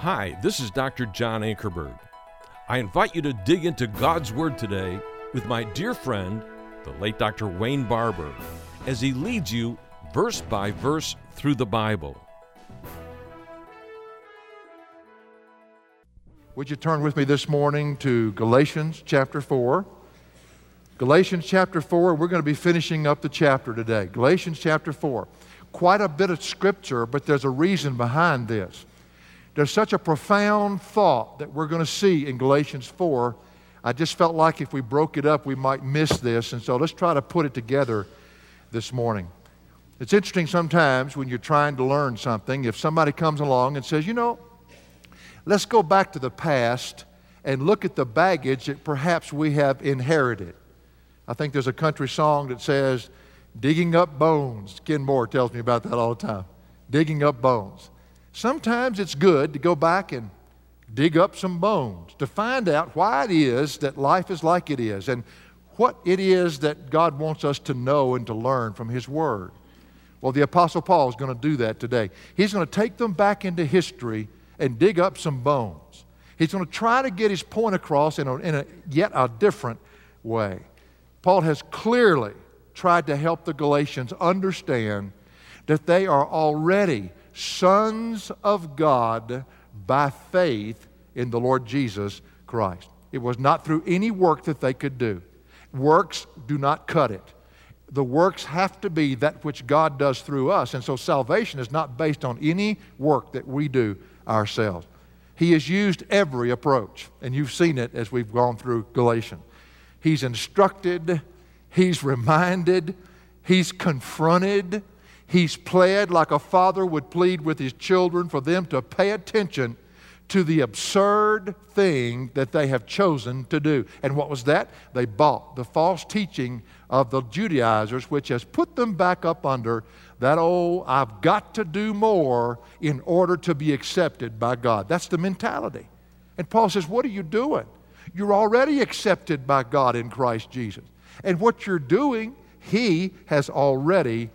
Hi, this is Dr. John Ankerberg. I invite you to dig into God's Word today with my dear friend, the late Dr. Wayne Barber, as he leads you verse by verse through the Bible. Would you turn with me this morning to Galatians chapter 4? Galatians chapter 4, we're going to be finishing up the chapter today. Galatians chapter 4. Quite a bit of scripture, but there's a reason behind this. There's such a profound thought that we're going to see in Galatians 4. I just felt like if we broke it up, we might miss this, and so let's try to put it together this morning. It's interesting sometimes when you're trying to learn something, if somebody comes along and says, you know, let's go back to the past and look at the baggage that perhaps we have inherited. I think there's a country song that says, digging up bones. Ken Moore tells me about that all the time. Digging up bones. Sometimes it's good to go back and dig up some bones to find out why it is that life is like it is and what it is that God wants us to know and to learn from His Word. Well, the Apostle Paul is going to do that today. He's going to take them back into history and dig up some bones. He's going to try to get his point across in a, in a yet a different way. Paul has clearly tried to help the Galatians understand that they are already sons of God by faith in the Lord Jesus Christ. It was not through any work that they could do. Works do not cut it. The works have to be that which God does through us. And so salvation is not based on any work that we do ourselves. He has used every approach, and you've seen it as we've gone through Galatians. He's instructed, he's reminded, he's confronted, he's pled like a father would plead with his children for them to pay attention to the absurd thing that they have chosen to do. And what was that? They bought the false teaching of the Judaizers, which has put them back up under that old, I've got to do more in order to be accepted by God. That's the mentality. And Paul says, What are you doing? You're already accepted by God in Christ Jesus. And what you're doing, He has already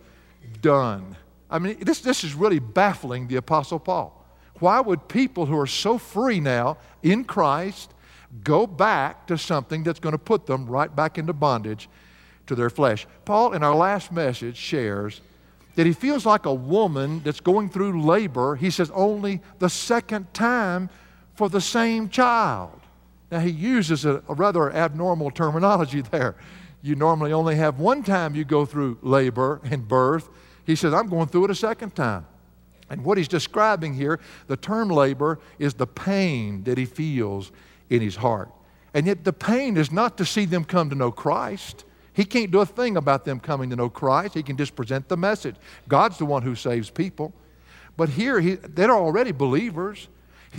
done. I mean, this, this is really baffling the Apostle Paul. Why would people who are so free now in Christ go back to something that's going to put them right back into bondage to their flesh? Paul, in our last message, shares that he feels like a woman that's going through labor, he says, only the second time for the same child. Now, he uses a, a, rather abnormal terminology there. You normally only have one time you go through labor and birth. He says, I'm going through it a second time. And what he's describing here, the term labor, is the pain that he feels in his heart. And yet, the pain is not to see them come to know Christ. He can't do a thing about them coming to know Christ. He can just present the message. God's the one who saves people. But here, he, they're already believers.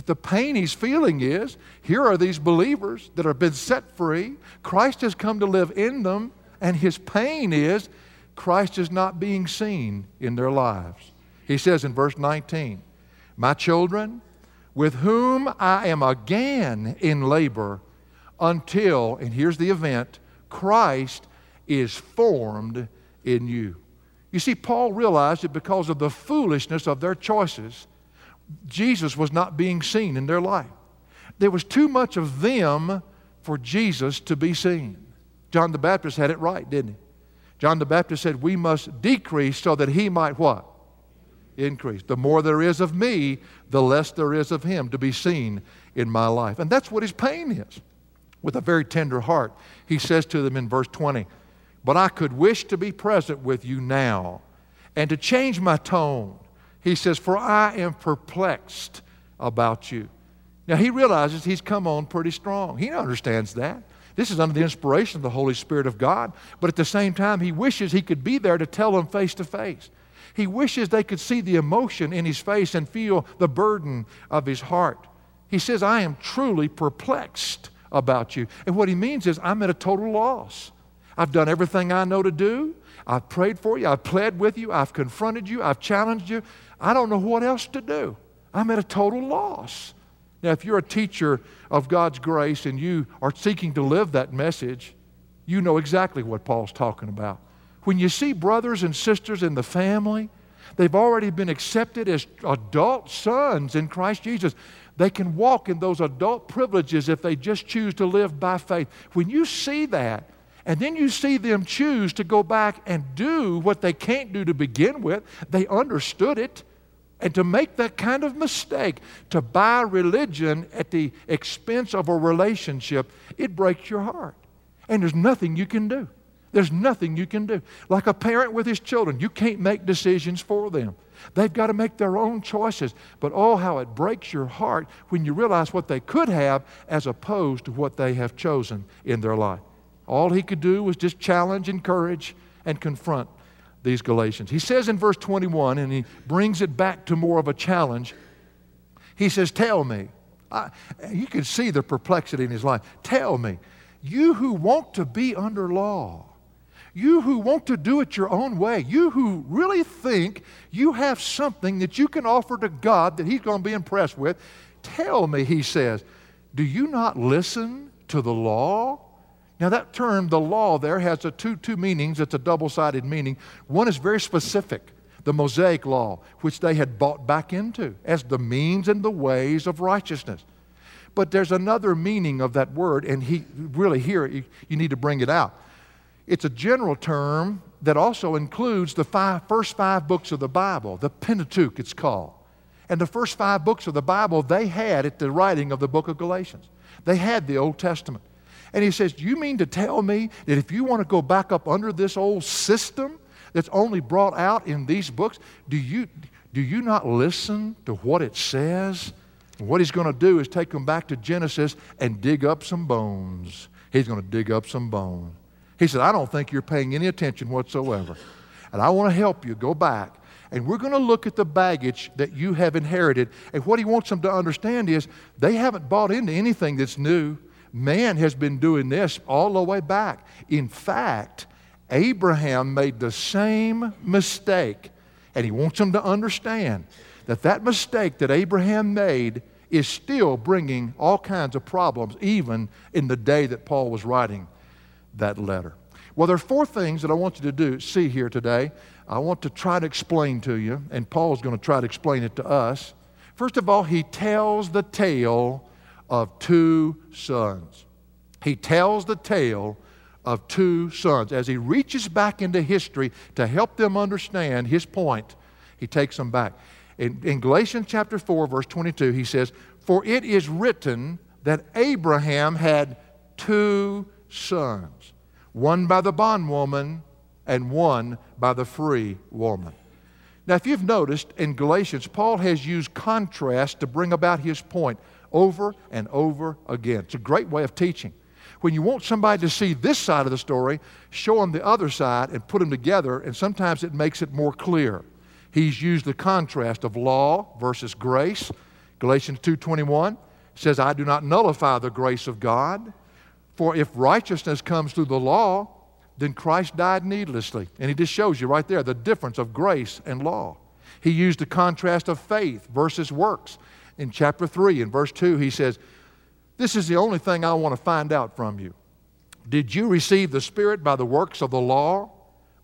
The pain he's feeling is here are these believers that have been set free. Christ has come to live in them, and his pain is Christ is not being seen in their lives. He says in verse 19, My children, with whom I am again in labor until, and here's the event, Christ is formed in you. You see, Paul realized that because of the foolishness of their choices, Jesus was not being seen in their life. There was too much of them for Jesus to be seen. John the Baptist had it right, didn't he? John the Baptist said, We must decrease so that he might what? Increase. The more there is of me, the less there is of him to be seen in my life. And that's what his pain is. With a very tender heart, he says to them in verse 20, But I could wish to be present with you now and to change my tone he says, For I am perplexed about you. Now, he realizes he's come on pretty strong. He understands that. This is under the inspiration of the Holy Spirit of God, but at the same time, he wishes he could be there to tell them face to face. He wishes they could see the emotion in his face and feel the burden of his heart. He says, I am truly perplexed about you. And what he means is, I'm at a total loss. I've done everything I know to do. I've prayed for you. I've pled with you. I've confronted you. I've challenged you. I don't know what else to do. I'm at a total loss. Now, if you're a teacher of God's grace and you are seeking to live that message, you know exactly what Paul's talking about. When you see brothers and sisters in the family They've already been accepted as adult sons in Christ Jesus. They can walk in those adult privileges if they just choose to live by faith. When you see that, and then you see them choose to go back and do what they can't do to begin with, they understood it. And to make that kind of mistake, to buy religion at the expense of a relationship, it breaks your heart. And there's nothing you can do. There's nothing you can do. Like a parent with his children, you can't make decisions for them. They've got to make their own choices. But oh, how it breaks your heart when you realize what they could have as opposed to what they have chosen in their life. All he could do was just challenge, encourage, and confront these Galatians. He says in verse 21, and he brings it back to more of a challenge. He says, Tell me. I, you can see the perplexity in his life. Tell me, you who want to be under law, you who want to do it your own way, you who really think you have something that you can offer to God that He's going to be impressed with, tell me, he says, do you not listen to the law? Now, that term, the law, there has a two, two meanings. It's a double sided meaning. One is very specific the Mosaic law, which they had bought back into as the means and the ways of righteousness. But there's another meaning of that word, and he really here you, you need to bring it out. It's a general term that also includes the five, first five books of the Bible, the Pentateuch, it's called. And the first five books of the Bible they had at the writing of the book of Galatians. They had the Old Testament. And he says, Do you mean to tell me that if you want to go back up under this old system that's only brought out in these books, do you, do you not listen to what it says? And what he's going to do is take them back to Genesis and dig up some bones. He's going to dig up some bones. He said, I don't think you're paying any attention whatsoever. And I want to help you go back. And we're going to look at the baggage that you have inherited. And what he wants them to understand is they haven't bought into anything that's new. Man has been doing this all the way back. In fact, Abraham made the same mistake. And he wants them to understand that that mistake that Abraham made is still bringing all kinds of problems, even in the day that Paul was writing that letter. Well, there are four things that I want you to do, see here today. I want to try to explain to you, and Paul's going to try to explain it to us. First of all, he tells the tale of two sons. He tells the tale of two sons. As he reaches back into history to help them understand his point, he takes them back. In, in Galatians chapter 4, verse 22, he says, For it is written that Abraham had two sons, one by the bondwoman and one by the free woman. Now, if you've noticed in Galatians, Paul has used contrast to bring about his point over and over again. It's a great way of teaching. When you want somebody to see this side of the story, show them the other side and put them together, and sometimes it makes it more clear. He's used the contrast of law versus grace. Galatians 2:21 says, "I do not nullify the grace of God." For if righteousness comes through the law, then Christ died needlessly. And he just shows you right there the difference of grace and law. He used the contrast of faith versus works. In chapter 3, in verse 2, he says, This is the only thing I want to find out from you. Did you receive the Spirit by the works of the law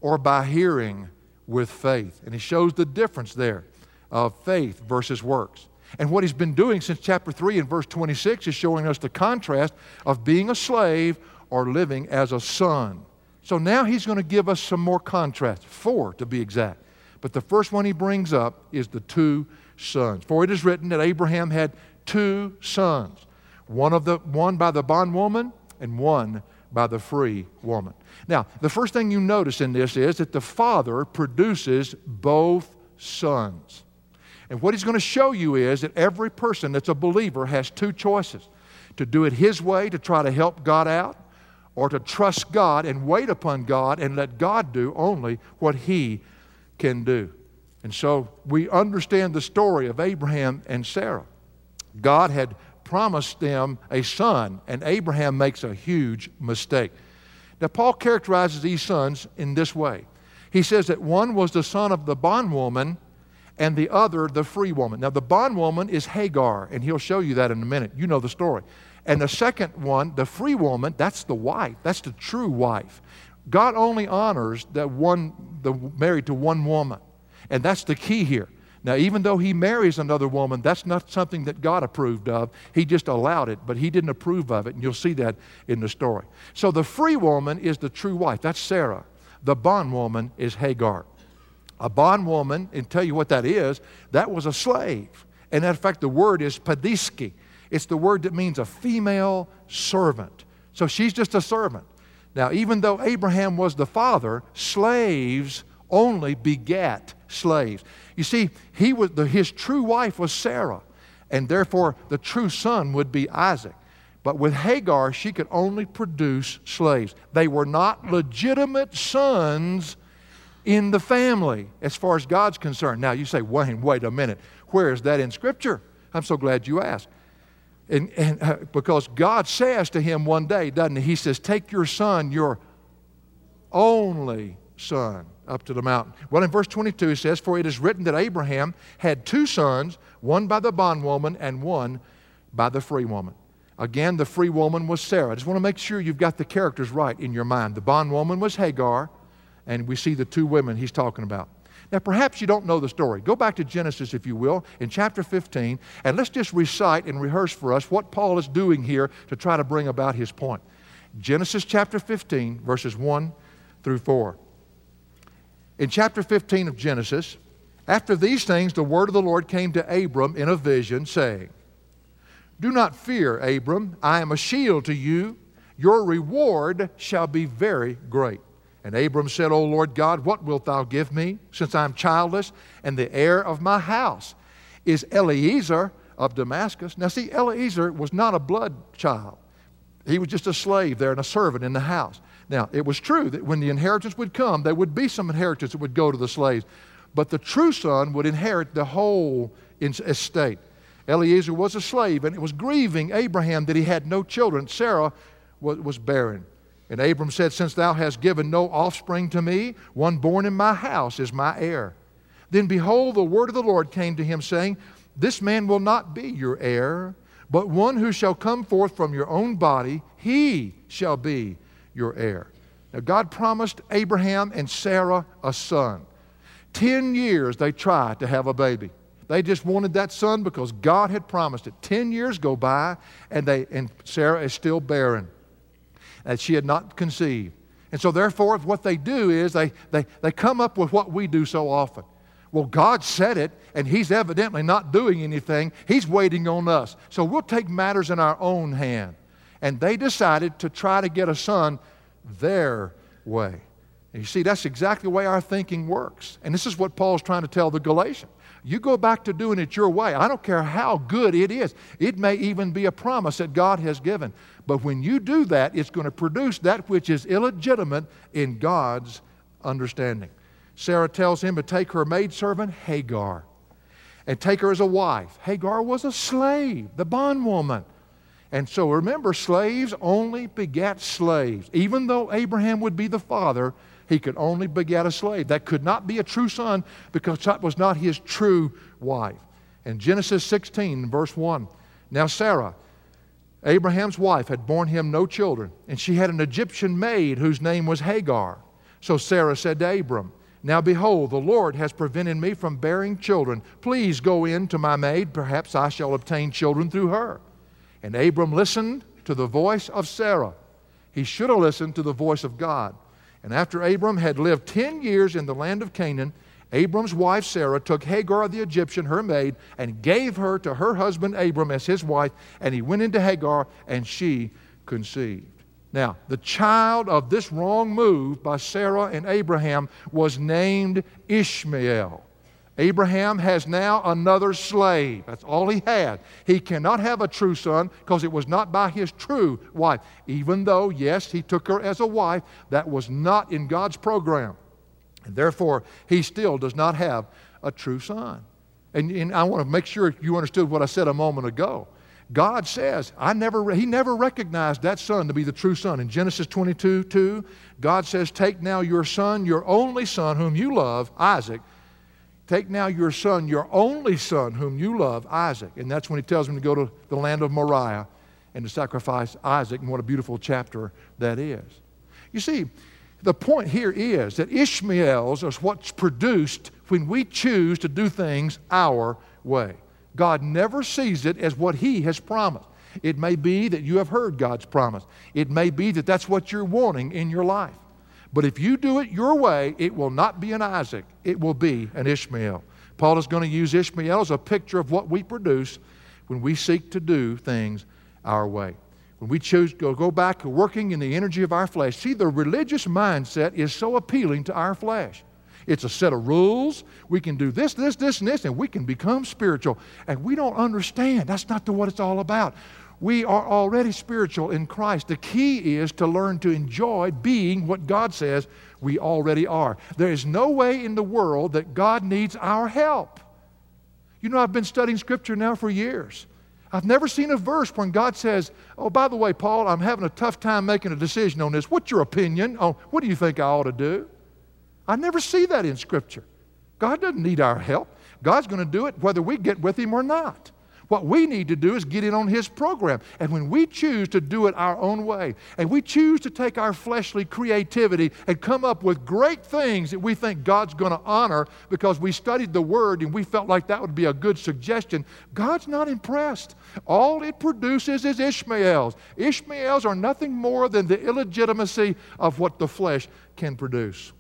or by hearing with faith? And he shows the difference there of faith versus works. And what he's been doing since chapter 3 and verse 26 is showing us the contrast of being a slave or living as a son. So now he's going to give us some more contrast, four to be exact. But the first one he brings up is the two sons. For it is written that Abraham had two sons, one, of the, one by the bondwoman and one by the free woman. Now, the first thing you notice in this is that the father produces both sons. And what he's going to show you is that every person that's a believer has two choices to do it his way to try to help God out, or to trust God and wait upon God and let God do only what he can do. And so we understand the story of Abraham and Sarah. God had promised them a son, and Abraham makes a huge mistake. Now, Paul characterizes these sons in this way. He says that one was the son of the bondwoman and the other the free woman. Now, the bondwoman is Hagar, and he'll show you that in a minute. You know the story. And the second one, the free woman, that's the wife. That's the true wife. God only honors the one, the married to one woman. And that's the key here. Now, even though he marries another woman, that's not something that God approved of. He just allowed it, but he didn't approve of it, and you'll see that in the story. So the free woman is the true wife. That's Sarah. The bondwoman is Hagar. A bondwoman, and tell you what that is, that was a slave. And in fact, the word is paidiske. It's the word that means a female servant. So she's just a servant. Now, even though Abraham was the father, slaves only begat slaves. You see, he was, the, his true wife was Sarah, and therefore the true son would be Isaac. But with Hagar, she could only produce slaves. They were not legitimate sons in the family as far as God's concerned. Now, you say, Wayne, wait a minute. Where is that in Scripture? I'm so glad you asked. And, and uh, because God says to him one day, doesn't he? He says, Take your son, your only son up to the mountain. Well, in verse 22, he says, For it is written that Abraham had two sons, one by the bondwoman and one by the free woman. Again, the free woman was Sarah. I just want to make sure you've got the characters right in your mind. The bondwoman was Hagar, and we see the two women he's talking about. Now, perhaps you don't know the story. Go back to Genesis, if you will, in chapter 15, and let's just recite and rehearse for us what Paul is doing here to try to bring about his point. Genesis chapter 15, verses 1 through 4 in chapter 15 of Genesis, after these things, the word of the Lord came to Abram in a vision, saying, Do not fear, Abram, I am a shield to you. Your reward shall be very great. And Abram said, O Lord God, what wilt thou give me, since I am childless, and the heir of my house is Eliezer of Damascus? Now, see, Eliezer was not a blood child, he was just a slave there and a servant in the house. Now, it was true that when the inheritance would come, there would be some inheritance that would go to the slaves, but the true son would inherit the whole estate. Eliezer was a slave, and it was grieving Abraham that he had no children. Sarah was, barren. And Abram said, Since thou hast given no offspring to me, one born in my house is my heir. Then behold, the word of the Lord came to him, saying, This man will not be your heir, but one who shall come forth from your own body, he shall be your heir. Now, God promised Abraham and Sarah a son. Ten years they tried to have a baby. They just wanted that son because God had promised it. Ten years go by, and, they, and Sarah is still barren, and she had not conceived. And so, therefore, what they do is they, they, they come up with what we do so often. Well, God said it, and He's evidently not doing anything. He's waiting on us. So we'll take matters in our own hand and they decided to try to get a son their way. And you see, that's exactly the way our thinking works. And this is what Paul's trying to tell the Galatians. You go back to doing it your way. I don't care how good it is. It may even be a promise that God has given. But when you do that, it's going to produce that which is illegitimate in God's understanding. Sarah tells him to take her maidservant, Hagar, and take her as a wife. Hagar was a slave, the bondwoman. And so remember, slaves only begat slaves. Even though Abraham would be the father, he could only beget a slave. That could not be a true son because that was not his true wife. In Genesis 16, verse 1, now Sarah, Abraham's wife, had borne him no children, and she had an Egyptian maid whose name was Hagar. So Sarah said to Abram, Now behold, the Lord has prevented me from bearing children. Please go in to my maid, perhaps I shall obtain children through her. And Abram listened to the voice of Sarah. He should have listened to the voice of God. And after Abram had lived 10 years in the land of Canaan, Abram's wife Sarah took Hagar the Egyptian, her maid, and gave her to her husband Abram as his wife, and he went into Hagar, and she conceived. Now, the child of this wrong move by Sarah and Abraham was named Ishmael. Abraham has now another slave. That's all he had. He cannot have a true son because it was not by his true wife. Even though, yes, he took her as a wife, that was not in God's program. And therefore, he still does not have a true son. And, and I want to make sure you understood what I said a moment ago. God says, I never, He never recognized that son to be the true son. In Genesis 22 2, God says, Take now your son, your only son, whom you love, Isaac, Take now your son, your only son, whom you love, Isaac. And that's when he tells him to go to the land of Moriah and to sacrifice Isaac. And what a beautiful chapter that is. You see, the point here is that Ishmael's is what's produced when we choose to do things our way. God never sees it as what He has promised. It may be that you have heard God's promise. It may be that that's what you're wanting in your life. But if you do it your way, it will not be an Isaac, it will be an Ishmael. Paul is going to use Ishmael as a picture of what we produce when we seek to do things our way. When we choose to go back to working in the energy of our flesh, see, the religious mindset is so appealing to our flesh. It's a set of rules. We can do this, this, this, and this, and we can become spiritual. And we don't understand. That's not the, what it's all about. We are already spiritual in Christ. The key is to learn to enjoy being what God says we already are. There is no way in the world that God needs our help. You know, I've been studying Scripture now for years. I've never seen a verse when God says, Oh, by the way, Paul, I'm having a tough time making a decision on this. What's your opinion? Oh, what do you think I ought to do? I never see that in Scripture. God doesn't need our help. God's going to do it whether we get with Him or not. What we need to do is get in on His program. And when we choose to do it our own way, and we choose to take our fleshly creativity and come up with great things that we think God's going to honor because we studied the Word and we felt like that would be a good suggestion, God's not impressed. All it produces is Ishmaels. Ishmaels are nothing more than the illegitimacy of what the flesh can produce.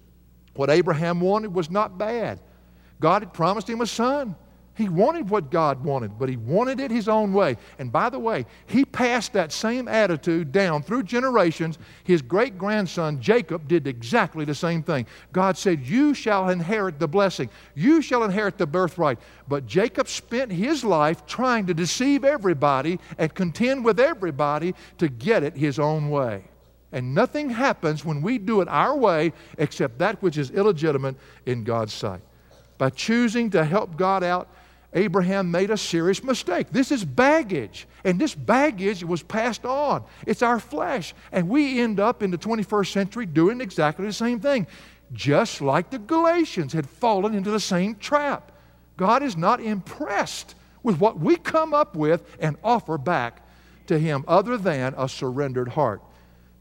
What Abraham wanted was not bad. God had promised him a son. He wanted what God wanted, but he wanted it his own way. And by the way, he passed that same attitude down through generations. His great grandson Jacob did exactly the same thing. God said, You shall inherit the blessing, you shall inherit the birthright. But Jacob spent his life trying to deceive everybody and contend with everybody to get it his own way. And nothing happens when we do it our way except that which is illegitimate in God's sight. By choosing to help God out, Abraham made a serious mistake. This is baggage, and this baggage was passed on. It's our flesh, and we end up in the 21st century doing exactly the same thing, just like the Galatians had fallen into the same trap. God is not impressed with what we come up with and offer back to Him, other than a surrendered heart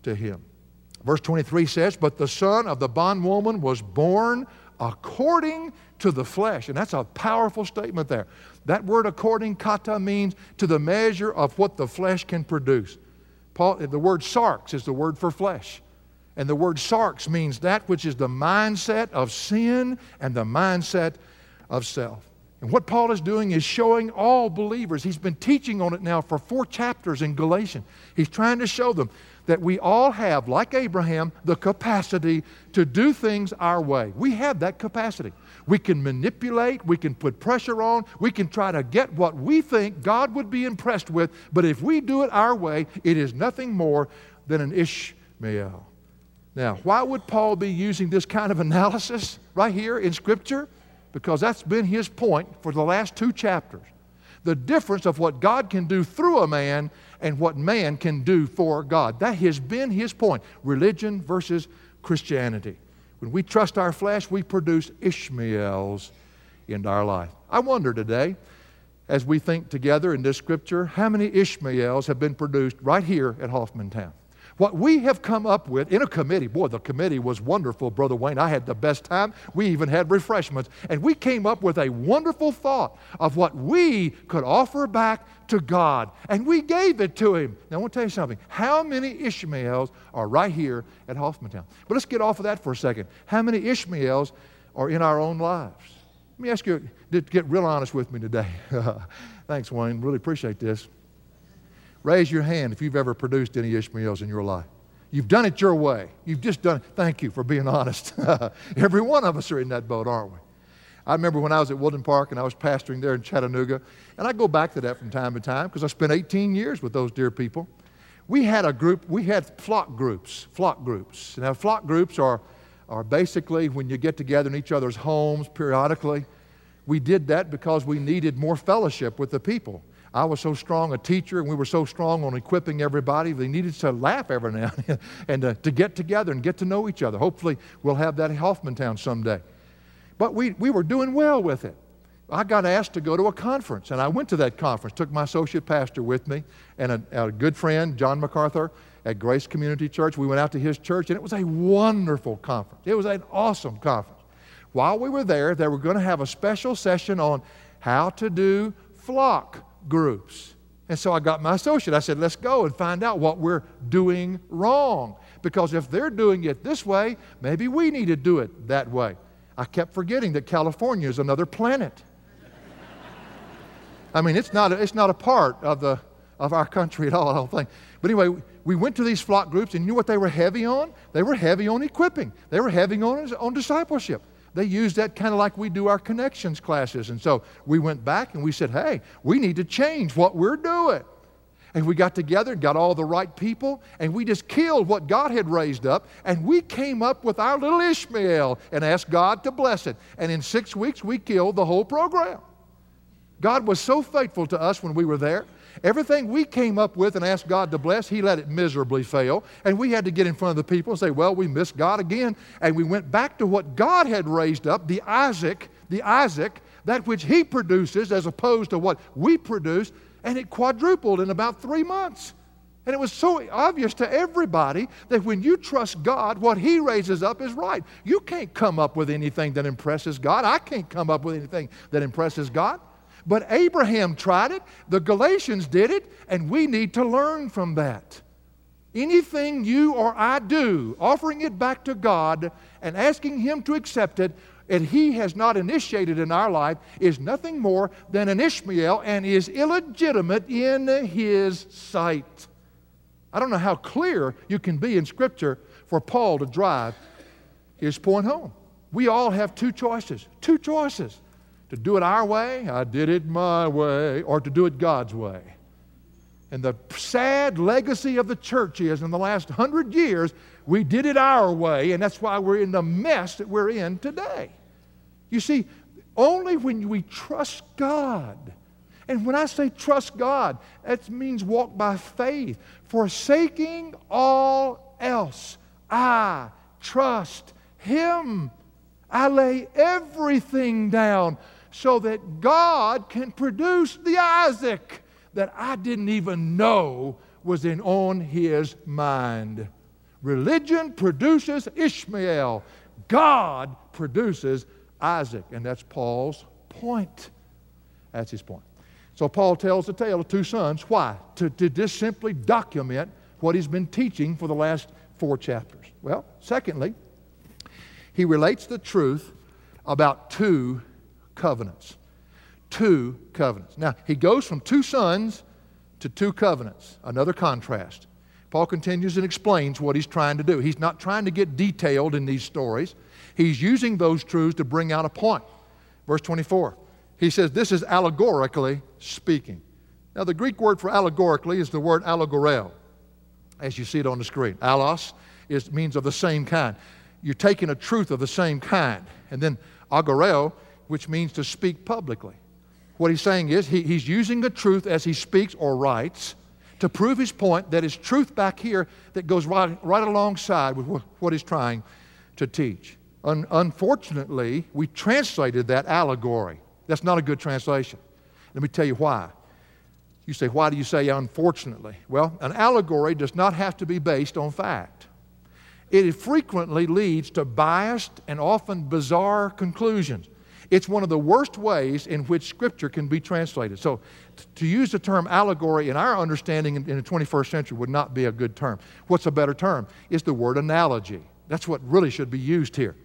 to him. Verse 23 says, But the son of the bondwoman was born according to the flesh. And that's a powerful statement there. That word according, kata, means to the measure of what the flesh can produce. Paul, the word sarx is the word for flesh. And the word sarx means that which is the mindset of sin and the mindset of self. And what Paul is doing is showing all believers, he's been teaching on it now for four chapters in Galatians. He's trying to show them that we all have, like Abraham, the capacity to do things our way. We have that capacity. We can manipulate, we can put pressure on, we can try to get what we think God would be impressed with, but if we do it our way, it is nothing more than an Ishmael. Now, why would Paul be using this kind of analysis right here in Scripture? Because that's been his point for the last two chapters. The difference of what God can do through a man and what man can do for God. That has been his point religion versus Christianity. When we trust our flesh, we produce Ishmaels in our life. I wonder today, as we think together in this scripture, how many Ishmaels have been produced right here at Hoffmantown? What we have come up with in a committee, boy, the committee was wonderful, Brother Wayne. I had the best time. We even had refreshments. And we came up with a wonderful thought of what we could offer back to God. And we gave it to Him. Now, I want to tell you something. How many Ishmaels are right here at Hoffmantown? But let's get off of that for a second. How many Ishmaels are in our own lives? Let me ask you to get real honest with me today. Thanks, Wayne. Really appreciate this. Raise your hand if you've ever produced any Ishmaels in your life. You've done it your way. You've just done it. Thank you for being honest. Every one of us are in that boat, aren't we? I remember when I was at Woodland Park and I was pastoring there in Chattanooga, and I go back to that from time to time because I spent 18 years with those dear people. We had a group, we had flock groups, flock groups. Now, flock groups are, are basically when you get together in each other's homes periodically. We did that because we needed more fellowship with the people. I was so strong a teacher, and we were so strong on equipping everybody. They needed to laugh every now and then and uh, to get together and get to know each other. Hopefully, we'll have that in Hoffmantown someday. But we, we were doing well with it. I got asked to go to a conference, and I went to that conference. Took my associate pastor with me and a, a good friend, John MacArthur, at Grace Community Church. We went out to his church, and it was a wonderful conference. It was an awesome conference. While we were there, they were going to have a special session on how to do flock groups. And so I got my associate. I said, let's go and find out what we're doing wrong. Because if they're doing it this way, maybe we need to do it that way. I kept forgetting that California is another planet. I mean, it's not, a, it's not a part of, the, of our country at all, I don't think. But anyway, we went to these flock groups, and you know what they were heavy on? They were heavy on equipping, they were heavy on, on discipleship. They used that kind of like we do our connections classes. And so we went back and we said, hey, we need to change what we're doing. And we got together and got all the right people, and we just killed what God had raised up, and we came up with our little Ishmael and asked God to bless it. And in six weeks, we killed the whole program. God was so faithful to us when we were there. Everything we came up with and asked God to bless, He let it miserably fail. And we had to get in front of the people and say, Well, we missed God again. And we went back to what God had raised up, the Isaac, the Isaac, that which He produces as opposed to what we produce. And it quadrupled in about three months. And it was so obvious to everybody that when you trust God, what He raises up is right. You can't come up with anything that impresses God. I can't come up with anything that impresses God. But Abraham tried it, the Galatians did it, and we need to learn from that. Anything you or I do, offering it back to God and asking Him to accept it, and He has not initiated in our life, is nothing more than an Ishmael and is illegitimate in His sight. I don't know how clear you can be in Scripture for Paul to drive his point home. We all have two choices. Two choices to do it our way, I did it my way, or to do it God's way. And the sad legacy of the church is in the last hundred years, we did it our way, and that's why we're in the mess that we're in today. You see, only when we trust God, and when I say trust God, that means walk by faith, forsaking all else. I trust Him. I lay everything down so that God can produce the Isaac that I didn't even know was in on his mind. Religion produces Ishmael. God produces Isaac. And that's Paul's point. That's his point. So Paul tells the tale of two sons. Why? To, to just simply document what he's been teaching for the last four chapters. Well, secondly, he relates the truth about two covenants. Two covenants. Now, he goes from two sons to two covenants, another contrast. Paul continues and explains what he's trying to do. He's not trying to get detailed in these stories, he's using those truths to bring out a point. Verse 24, he says, This is allegorically speaking. Now, the Greek word for allegorically is the word allegoreo, as you see it on the screen. Allos is, means of the same kind. You're taking a truth of the same kind. And then agoreo which means to speak publicly. What he's saying is he, he's using the truth as he speaks or writes to prove his point that is truth back here that goes right, right alongside with what he's trying to teach. Un, unfortunately, we translated that allegory. That's not a good translation. Let me tell you why. You say, why do you say unfortunately? Well, an allegory does not have to be based on fact. It frequently leads to biased and often bizarre conclusions. It's one of the worst ways in which Scripture can be translated. So, t- to use the term allegory in our understanding in, in, the 21st century would not be a good term. What's a better term? Is the word analogy. That's what really should be used here.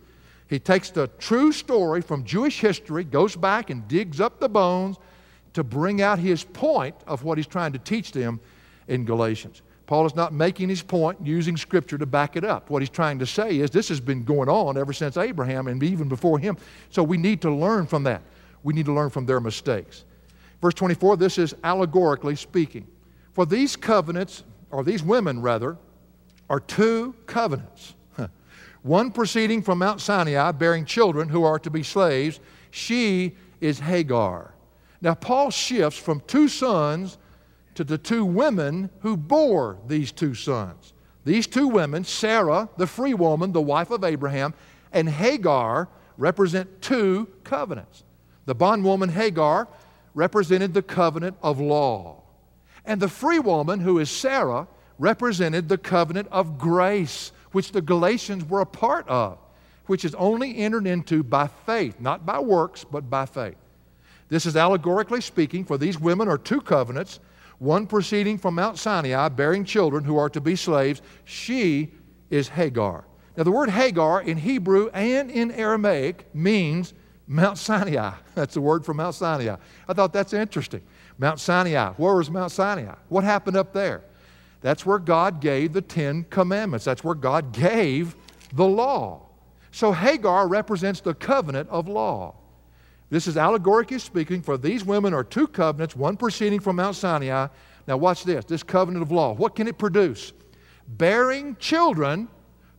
He takes the true story from Jewish history, goes back and digs up the bones to bring out his point of what he's trying to teach them in Galatians. Paul is not making his point using Scripture to back it up. What he's trying to say is this has been going on ever since Abraham and even before him. So we need to learn from that. We need to learn from their mistakes. Verse 24, this is allegorically speaking. For these covenants, or these women rather, are two covenants. One proceeding from Mount Sinai, bearing children who are to be slaves. She is Hagar. Now, Paul shifts from two sons to the two women who bore these two sons. These two women, Sarah, the free woman, the wife of Abraham, and Hagar, represent two covenants. The bondwoman Hagar represented the covenant of law. And the free woman, who is Sarah, represented the covenant of grace, which the Galatians were a part of. which is only entered into by faith, not by works, but by faith. This is allegorically speaking, for these women are two covenants, one proceeding from Mount Sinai, bearing children who are to be slaves. She is Hagar. Now, the word Hagar in Hebrew and in Aramaic means Mount Sinai. That's the word for Mount Sinai. I thought that's interesting. Mount Sinai. Where was Mount Sinai? What happened up there? That's where God gave the Ten Commandments. That's where God gave the law. So Hagar represents the covenant of law. This is allegorically speaking, for these women are two covenants, one proceeding from Mount Sinai. Now, watch this this covenant of law. What can it produce? Bearing children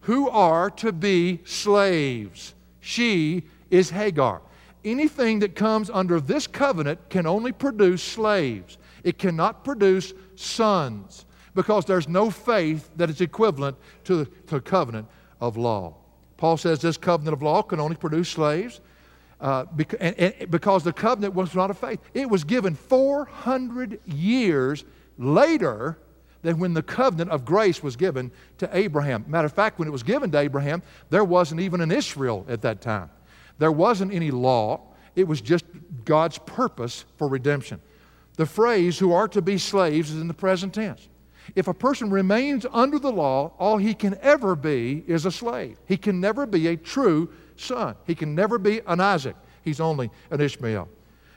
who are to be slaves. She is Hagar. Anything that comes under this covenant can only produce slaves, it cannot produce sons because there's no faith that is equivalent to the covenant of law. Paul says this covenant of law can only produce slaves uh, because, because the covenant was not a faith. It was given 400 years later than when the covenant of grace was given to Abraham. Matter of fact, when it was given to Abraham, there wasn't even an Israel at that time. There wasn't any law, it was just God's purpose for redemption. The phrase, who are to be slaves, is in the present tense. If a person remains under the law, all he can ever be is a slave. He can never be a true son. He can never be an Isaac. He's only an Ishmael.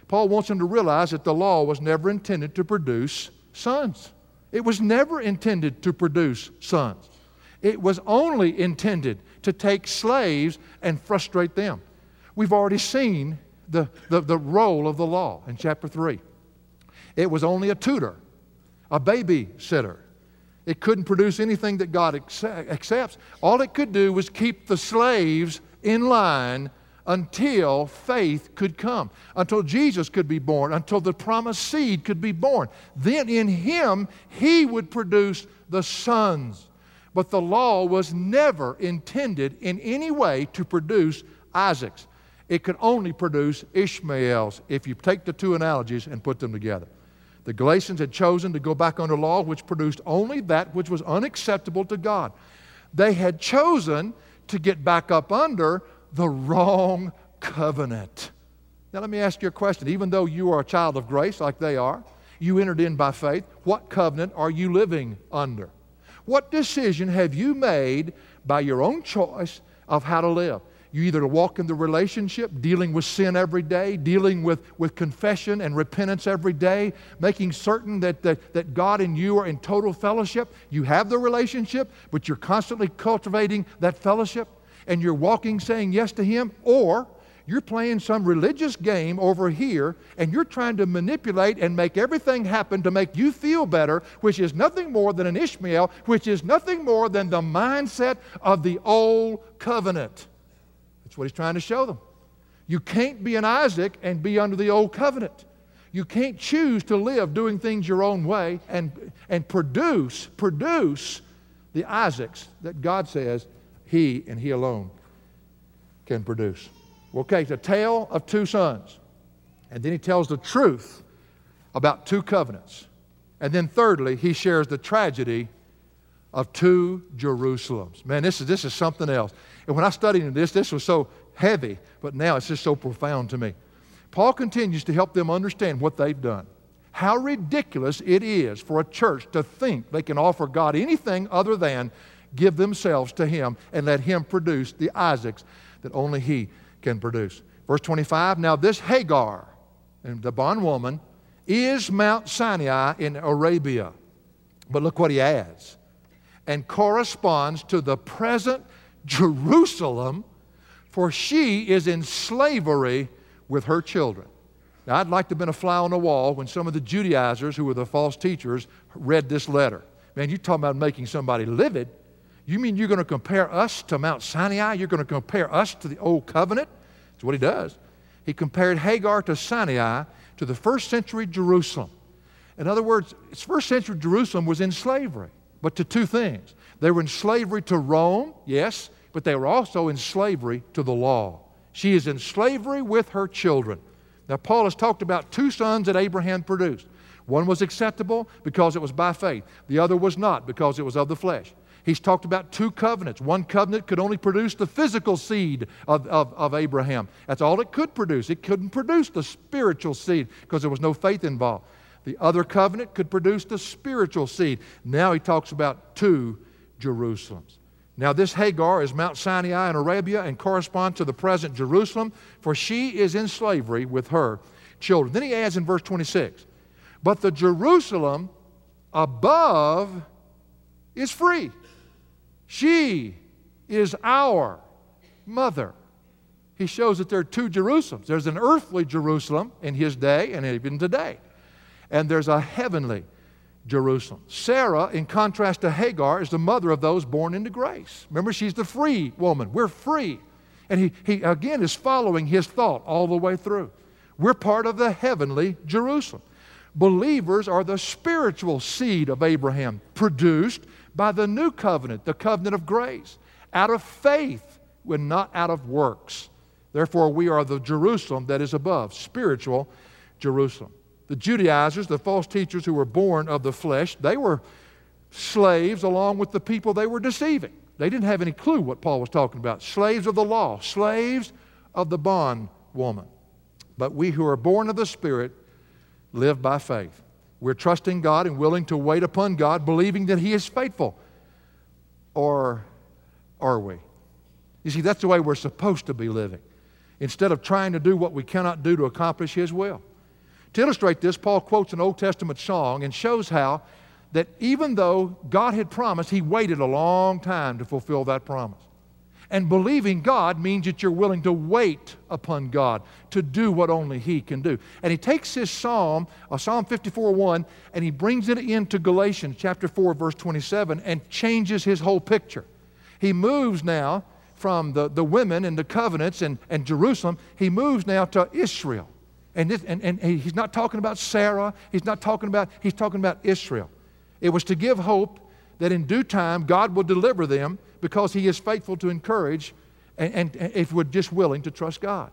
Paul wants him to realize that the law was never intended to produce sons. It was never intended to produce sons. It was only intended to take slaves and frustrate them. We've already seen the, the, the role of the law in chapter 3. It was only a tutor, a babysitter. It couldn't produce anything that God accepts. All it could do was keep the slaves in line until faith could come, until Jesus could be born, until the promised seed could be born. Then in him, he would produce the sons. But the law was never intended in any way to produce Isaacs. It could only produce Ishmaels if you take the two analogies and put them together. The Galatians had chosen to go back under law, which produced only that which was unacceptable to God. They had chosen to get back up under the wrong covenant. Now, let me ask you a question. Even though you are a child of grace, like they are, you entered in by faith, what covenant are you living under? What decision have you made by your own choice of how to live? You either walk in the relationship, dealing with sin every day, dealing with, with confession and repentance every day, making certain that, that, that God and you are in total fellowship. You have the relationship, but you're constantly cultivating that fellowship and you're walking saying yes to Him, or you're playing some religious game over here and you're trying to manipulate and make everything happen to make you feel better, which is nothing more than an Ishmael, which is nothing more than the mindset of the old covenant. What he's trying to show them. You can't be an Isaac and be under the old covenant. You can't choose to live doing things your own way and, and produce, produce the Isaacs that God says he and He alone can produce. Okay, a tale of two sons. And then he tells the truth about two covenants. And then thirdly, he shares the tragedy of two Jerusalems. Man, this is, this is something else. And when I studied this, this was so heavy, but now it's just so profound to me. Paul continues to help them understand what they've done. How ridiculous it is for a church to think they can offer God anything other than give themselves to Him and let Him produce the Isaacs that only He can produce. Verse 25 Now, this Hagar, and the bondwoman, is Mount Sinai in Arabia. But look what he adds and corresponds to the present Jerusalem, for she is in slavery with her children. Now, I'd like to have been a fly on the wall when some of the Judaizers, who were the false teachers, read this letter. Man, you're talking about making somebody livid. You mean you're going to compare us to Mount Sinai? You're going to compare us to the Old Covenant? That's what he does. He compared Hagar to Sinai to the first century Jerusalem. In other words, first century Jerusalem was in slavery, but to two things. They were in slavery to Rome, yes, but they were also in slavery to the law. She is in slavery with her children. Now, Paul has talked about two sons that Abraham produced. One was acceptable because it was by faith, the other was not because it was of the flesh. He's talked about two covenants. One covenant could only produce the physical seed of, of, of Abraham. That's all it could produce. It couldn't produce the spiritual seed because there was no faith involved. The other covenant could produce the spiritual seed. Now he talks about two Jerusalems. Now, this Hagar is Mount Sinai in Arabia and corresponds to the present Jerusalem, for she is in slavery with her children. Then he adds in verse 26 But the Jerusalem above is free. She is our mother. He shows that there are two Jerusalems. There's an earthly Jerusalem in his day and even today, and there's a heavenly Jerusalem. Sarah, in contrast to Hagar, is the mother of those born into grace. Remember, she's the free woman. We're free. And he, he again is following his thought all the way through. We're part of the heavenly Jerusalem. Believers are the spiritual seed of Abraham, produced by the new covenant, the covenant of grace, out of faith, when not out of works. Therefore, we are the Jerusalem that is above, spiritual Jerusalem. The Judaizers, the false teachers who were born of the flesh, they were slaves along with the people they were deceiving. They didn't have any clue what Paul was talking about. Slaves of the law, slaves of the bond woman. But we who are born of the Spirit live by faith. We're trusting God and willing to wait upon God, believing that He is faithful. Or are we? You see, that's the way we're supposed to be living, instead of trying to do what we cannot do to accomplish His will. To illustrate this, Paul quotes an Old Testament song and shows how that even though God had promised, He waited a long time to fulfill that promise. And believing God means that you're willing to wait upon God to do what only He can do. And he takes this psalm, uh, Psalm 54 1, and he brings it into Galatians chapter 4, verse 27, and changes his whole picture. He moves now from the, the women and the covenants and, and Jerusalem, he moves now to Israel. And, this, and, and he's not talking about Sarah, he's not talking about, he's talking about Israel. It was to give hope that in due time God will deliver them because He is faithful to encourage and, and, and if we're just willing to trust God.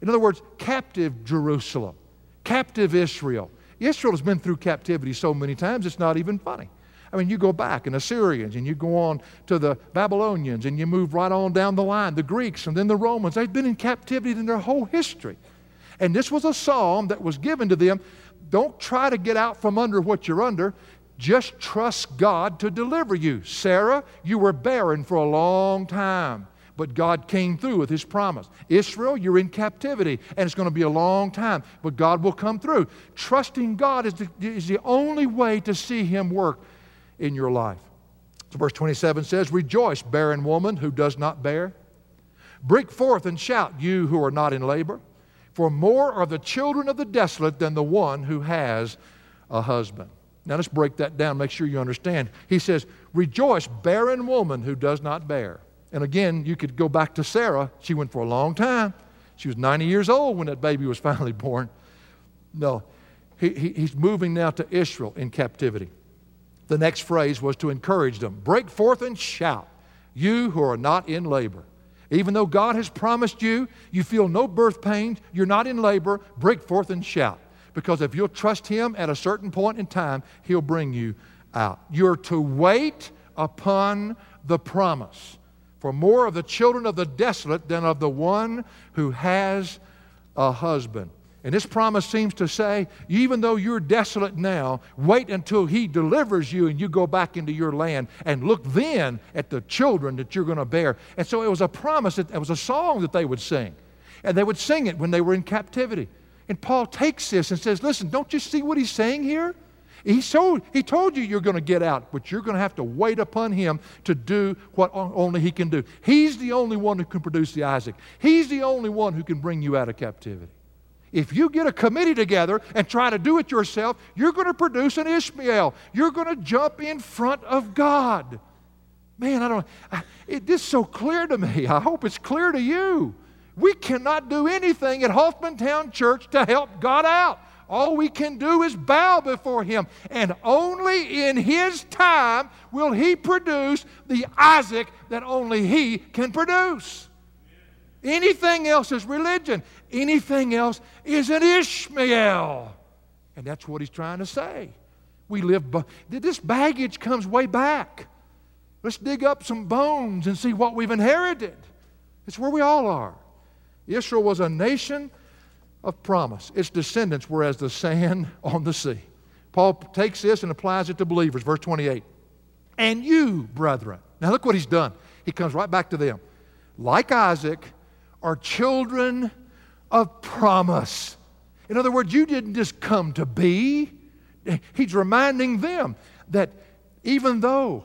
In other words, captive Jerusalem, captive Israel. Israel has been through captivity so many times, it's not even funny. I mean, you go back and Assyrians, and you go on to the Babylonians, and you move right on down the line, the Greeks, and then the Romans. They've been in captivity in their whole history. And this was a psalm that was given to them. Don't try to get out from under what you're under. Just trust God to deliver you. Sarah, you were barren for a long time, but God came through with His promise. Israel, you're in captivity, and it's going to be a long time, but God will come through. Trusting God is the, is the only way to see Him work in your life. So verse 27 says, Rejoice, barren woman who does not bear. Break forth and shout, you who are not in labor. For more are the children of the desolate than the one who has a husband. Now let's break that down, make sure you understand. He says, Rejoice, barren woman who does not bear. And again, you could go back to Sarah. She went for a long time. She was 90 years old when that baby was finally born. No, he, he, he's moving now to Israel in captivity. The next phrase was to encourage them break forth and shout, you who are not in labor. Even though God has promised you, you feel no birth pains, you're not in labor, break forth and shout. Because if you'll trust Him at a certain point in time, He'll bring you out. You're to wait upon the promise. For more of the children of the desolate than of the one who has a husband. And this promise seems to say, even though you're desolate now, wait until He delivers you and you go back into your land and look then at the children that you're going to bear. And so it was a promise, that, it was a song that they would sing. And they would sing it when they were in captivity. And Paul takes this and says, Listen, don't you see what he's saying here? He, showed, he told you you're going to get out, but you're going to have to wait upon him to do what only he can do. He's the only one who can produce the Isaac, he's the only one who can bring you out of captivity. If you get a committee together and try to do it yourself, you're going to produce an Ishmael. You're going to jump in front of God. Man, I don't. I, it, this is so clear to me. I hope it's clear to you. We cannot do anything at Hoffmantown Church to help God out. All we can do is bow before Him. And only in His time will He produce the Isaac that only He can produce. Anything else is religion, anything else is an Ishmael. And that's what He's trying to say. We live, this baggage comes way back. Let's dig up some bones and see what we've inherited. It's where we all are. Israel was a nation of promise. Its descendants were as the sand on the sea. Paul takes this and applies it to believers. Verse 28. And you, brethren. Now look what he's done. He comes right back to them. Like Isaac, are children of promise. In other words, you didn't just come to be. He's reminding them that even though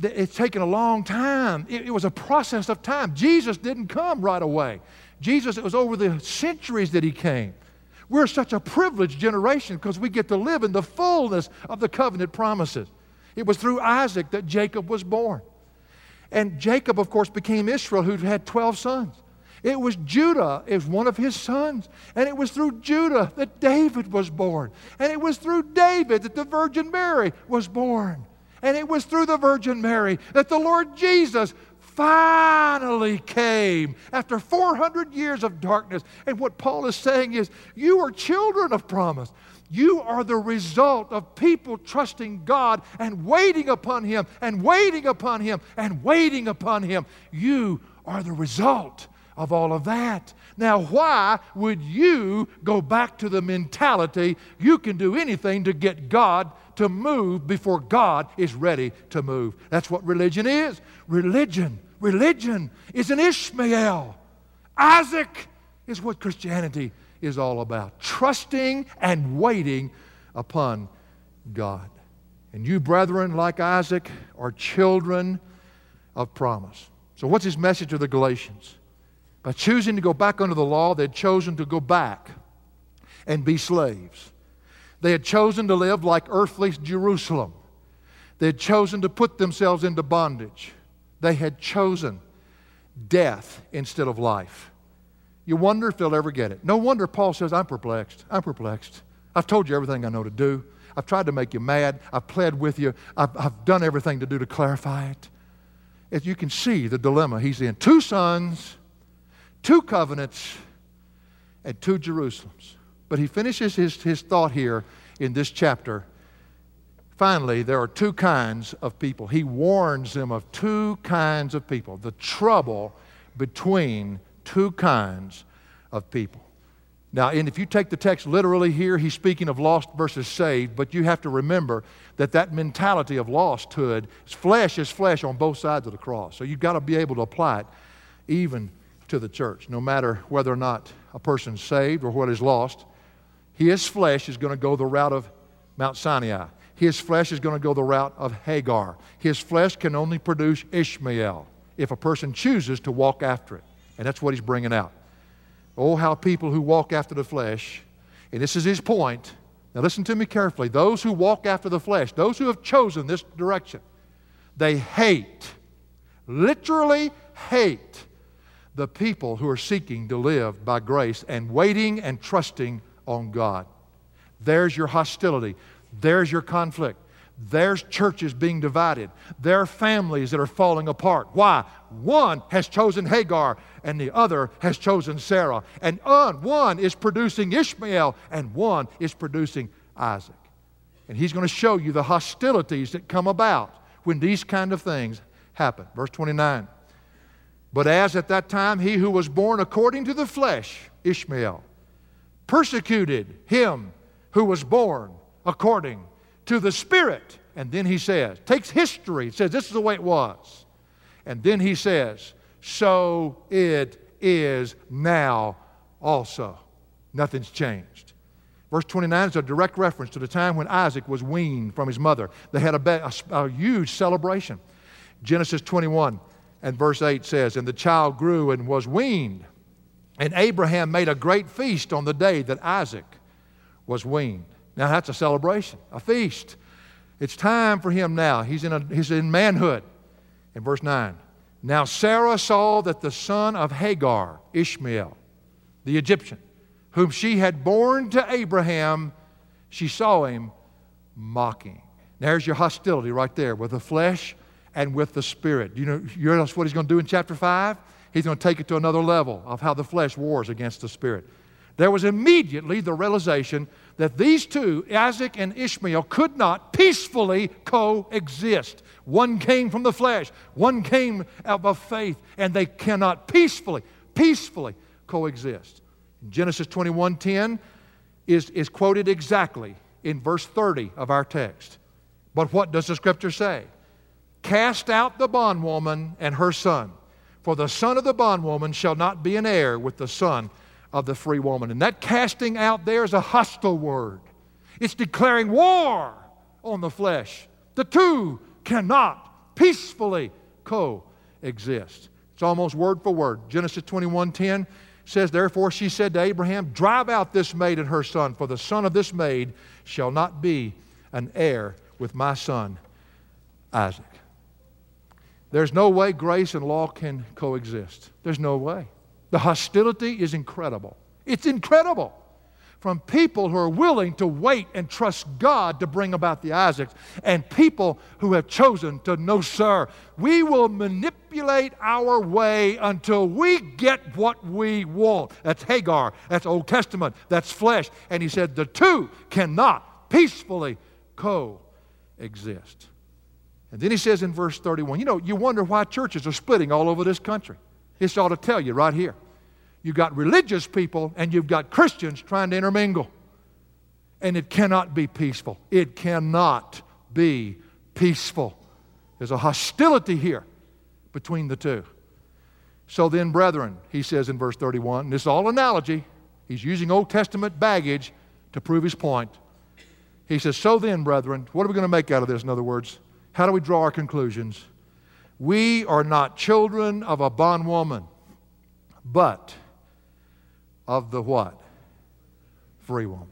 it's taken a long time, it, was a process of time. Jesus didn't come right away. Jesus, it was over the centuries that he came. We're such a privileged generation because we get to live in the fullness of the covenant promises. It was through Isaac that Jacob was born. And Jacob, of course, became Israel, who had 12 sons. It was Judah is one of his sons. And it was through Judah that David was born. And it was through David that the Virgin Mary was born. And it was through the Virgin Mary that the Lord Jesus finally came after 400 years of darkness. And what Paul is saying is, you are children of promise. You are the result of people trusting God and waiting upon Him and waiting upon Him and waiting upon Him. You are the result of all of that. Now, why would you go back to the mentality you can do anything to get God to move before God is ready to move? That's what religion is. Religion, religion is an Ishmael. Isaac is what Christianity is all about trusting and waiting upon God. And you, brethren, like Isaac, are children of promise. So, what's his message to the Galatians? By choosing to go back under the law, they had chosen to go back and be slaves. They had chosen to live like earthly Jerusalem. They had chosen to put themselves into bondage. They had chosen death instead of life. You wonder if they'll ever get it. No wonder Paul says, I'm perplexed. I'm perplexed. I've told you everything I know to do. I've tried to make you mad. I've pled with you. I've, I've done everything to do to clarify it. As you can see, the dilemma he's in. Two sons two covenants and two Jerusalems. But he finishes his, his thought here in this chapter. Finally, there are two kinds of people. He warns them of two kinds of people the trouble between two kinds of people. Now, and if you take the text literally here, he's speaking of lost versus saved, but you have to remember that that mentality of losthood, flesh is flesh on both sides of the cross. So you've got to be able to apply it even to the church, no matter whether or not a person's saved or what is lost. His flesh is going to go the route of Mount Sinai. His flesh is going to go the route of Hagar. His flesh can only produce Ishmael if a person chooses to walk after it. And that's what he's bringing out. Oh, how people who walk after the flesh, and this is his point. Now, listen to me carefully. Those who walk after the flesh, those who have chosen this direction, they hate, literally hate the people who are seeking to live by grace and waiting and trusting on God. There's your hostility. There's your conflict. There's churches being divided. There are families that are falling apart. Why? One has chosen Hagar and the other has chosen Sarah. And one is producing Ishmael and one is producing Isaac. And he's going to show you the hostilities that come about when these kind of things happen. Verse 29. But as at that time he who was born according to the flesh, Ishmael, persecuted him who was born according to the Spirit. And then he says, takes history, says this is the way it was. And then he says, so it is now also. Nothing's changed. Verse 29 is a direct reference to the time when Isaac was weaned from his mother. They had a, a, a huge celebration. Genesis 21 and verse 8 says, And the child grew and was weaned. And Abraham made a great feast on the day that Isaac was weaned. Now that's a celebration, a feast. It's time for him now. He's in, a, he's in manhood. In verse 9, now Sarah saw that the son of Hagar, Ishmael, the Egyptian, whom she had borne to Abraham, she saw him mocking. There's your hostility right there with the flesh and with the Spirit. You know, you know what he's going to do in chapter 5? He's going to take it to another level of how the flesh wars against the Spirit. there was immediately the realization that these two, Isaac and Ishmael, could not peacefully coexist. One came from the flesh, one came out of faith, and they cannot peacefully, peacefully coexist. Genesis 21:10 is, is quoted exactly in verse 30 of our text. But what does the scripture say? Cast out the bondwoman and her son, for the son of the bondwoman shall not be an heir with the son of the free woman. And that casting out there is a hostile word. It's declaring war on the flesh. The two cannot peacefully coexist. It's almost word for word. Genesis 21:10 says, Therefore she said to Abraham, Drive out this maid and her son, for the son of this maid shall not be an heir with my son Isaac. There's no way grace and law can coexist. There's no way. The hostility is incredible. It's incredible from people who are willing to wait and trust God to bring about the Isaacs, and people who have chosen to, no, sir, we will manipulate our way until we get what we want. That's Hagar, that's Old Testament, that's flesh. And he said, the two cannot peacefully coexist. And then he says in verse 31, you know, you wonder why churches are splitting all over this country. This ought to tell you right here. You've got religious people and you've got Christians trying to intermingle. And it cannot be peaceful. It cannot be peaceful. There's a hostility here between the two. So then, brethren, he says in verse 31, and this is all analogy. He's using Old Testament baggage to prove his point. He says, So then, brethren, what are we going to make out of this, in other words? How do we draw our conclusions? We are not children of a bondwoman, but of the what? Free woman.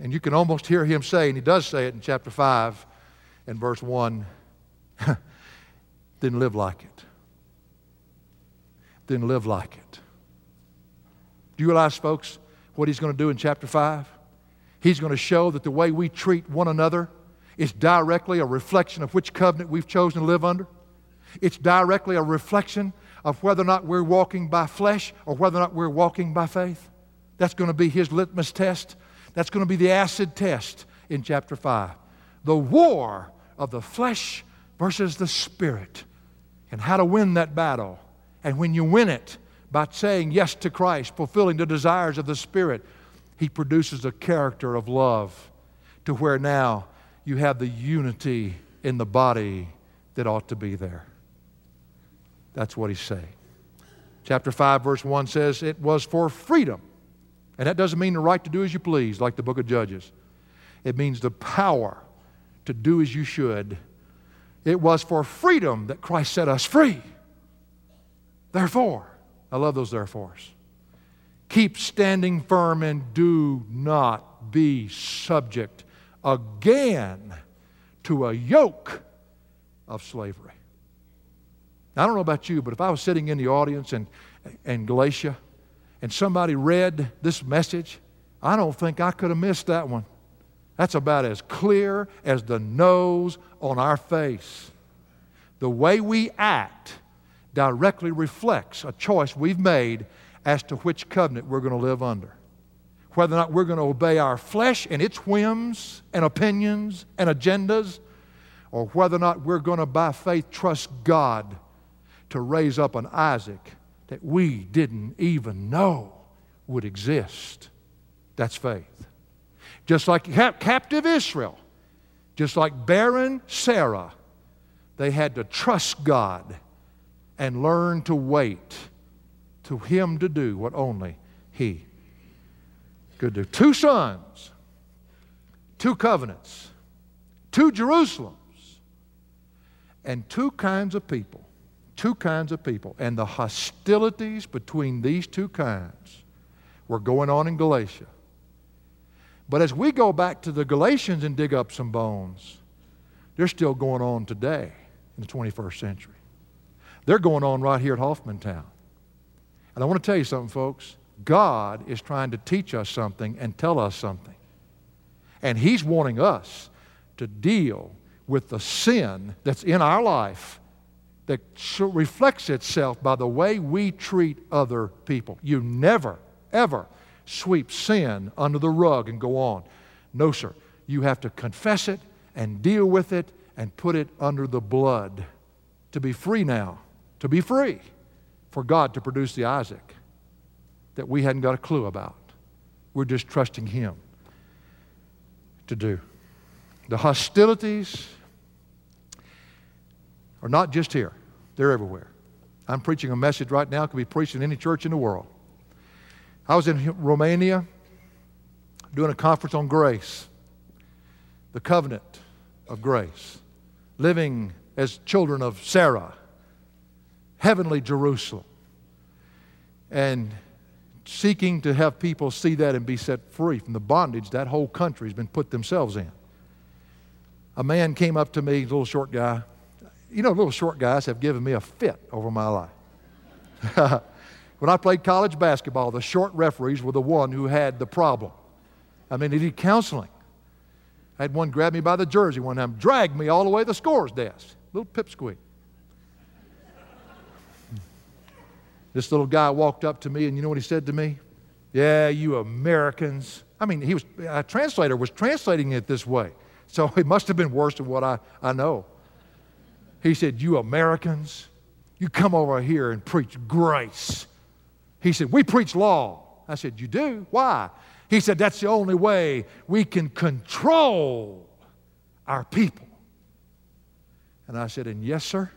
And you can almost hear him say, and he does say it in chapter 5 and verse 1 then live like it. Then live like it. Do you realize, folks, what he's going to do in chapter 5? He's going to show that the way we treat one another is directly a reflection of which covenant we've chosen to live under. It's directly a reflection of whether or not we're walking by flesh or whether or not we're walking by faith. That's going to be his litmus test. That's going to be the acid test in chapter 5. The war of the flesh versus the spirit and how to win that battle. And when you win it by saying yes to Christ, fulfilling the desires of the Spirit, He produces a character of love to where now you have the unity in the body that ought to be there. That's what he's saying. Chapter 5, verse 1 says, It was for freedom. And that doesn't mean the right to do as you please, like the book of Judges. It means the power to do as you should. It was for freedom that Christ set us free. Therefore, I love those therefores. Keep standing firm and do not be subject again to a yoke of slavery. Now, I don't know about you, but if I was sitting in the audience in, in Galatia and somebody read this message, I don't think I could have missed that one. That's about as clear as the nose on our face. The way we act directly reflects a choice we've made as to which covenant we're going to live under. Whether or not we're going to obey our flesh and its whims and opinions and agendas, or whether or not we're going to, by faith, trust God to raise up an Isaac that we didn't even know would exist. That's faith. Just like captive Israel, just like barren Sarah, they had to trust God and learn to wait to Him to do what only He could do. Two sons, two covenants, two Jerusalems, and two kinds of people two kinds of people. And the hostilities between these two kinds were going on in Galatia. But as we go back to the Galatians and dig up some bones, they're still going on today in the 21st century. They're going on right here at Hoffmantown. And I want to tell you something, folks. God is trying to teach us something and tell us something. And He's wanting us to deal with the sin that's in our life that reflects itself by the way we treat other people. You never, ever sweep sin under the rug and go on. No, sir. You have to confess it and deal with it and put it under the blood to be free now, to be free for God to produce the Isaac that we hadn't got a clue about. We're just trusting Him to do. The hostilities are not just here, they're everywhere. I'm preaching a message right now, could be preached in any church in the world. I was in Romania doing a conference on grace, the covenant of grace, living as children of Sarah, heavenly Jerusalem, and seeking to have people see that and be set free from the bondage that whole country has been put themselves in. A man came up to me, little short guy. You know, little short guys have given me a fit over my life. when I played college basketball, the short referees were the one who had the problem. I mean, they need counseling. I had one grab me by the jersey one time, drag me all the way to the scores desk. Little pipsqueak. This little guy walked up to me, and you know what he said to me? Yeah, you Americans. I mean, he was, a translator was translating it this way. So it must have been worse than what I, I know. He said, You Americans, you come over here and preach grace. He said, We preach law. I said, You do? Why? He said, That's the only way we can control our people. And I said, And yes, sir,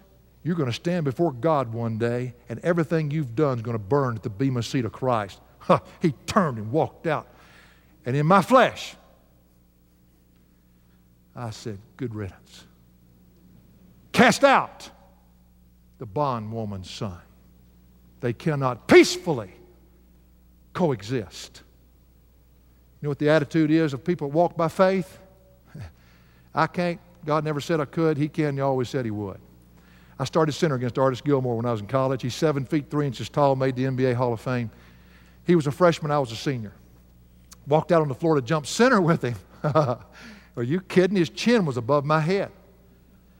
you're going to stand before God one day, and everything you've done is going to burn at the bema seat of Christ. Huh, he turned and walked out. And in my flesh, I said, Good riddance. Cast out the bondwoman's son. They cannot peacefully coexist. You know what the attitude is of people that walk by faith? I can't. God never said I could. He can. He always said He would. I started center against Artis Gilmore when I was in college. He's seven feet three inches tall, made the NBA Hall of Fame. He was a freshman, I was a senior. Walked out on the floor to jump center with him. Are you kidding? His chin was above my head.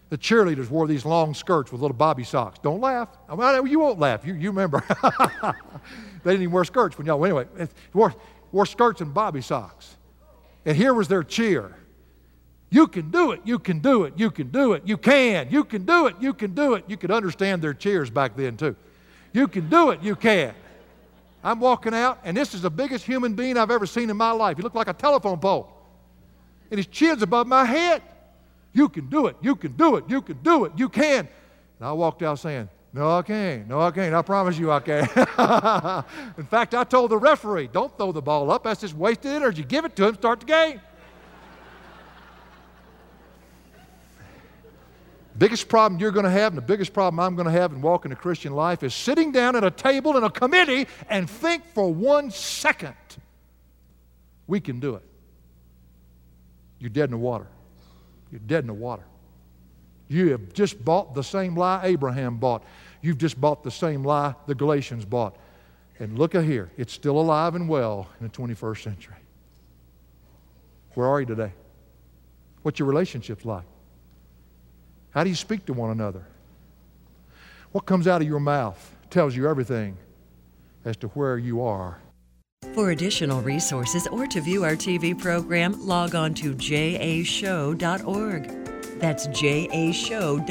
The cheerleaders wore these long skirts with little bobby socks. Don't laugh. I mean, you won't laugh. You, you remember. they didn't even wear skirts when y'all, anyway, wore, wore skirts and bobby socks. And here was their cheer. You can do it. You can do it. You can do it. You can. You can do it. You can do it. You could understand their cheers back then, too. You can do it. You can. I'm walking out, and this is the biggest human being I've ever seen in my life. He looked like a telephone pole. And his chin's above my head. You can do it. You can do it. You can do it. You can. And I walked out saying, No, I can't. No, I can't. I promise you I can't. in fact, I told the referee, Don't throw the ball up. That's just wasted energy. Give it to him. Start the game. Biggest problem you're going to have and the biggest problem I'm going to have in walking a Christian life is sitting down at a table in a committee and think for one second we can do it. You're dead in the water. You're dead in the water. You have just bought the same lie Abraham bought. You've just bought the same lie the Galatians bought. And look at here, it's still alive and well in the 21st century. Where are you today? What's your relationships like? How do you speak to one another? What comes out of your mouth tells you everything as to where you are. For additional resources or to view our TV program, log on to jashow.org. That's jashow.org.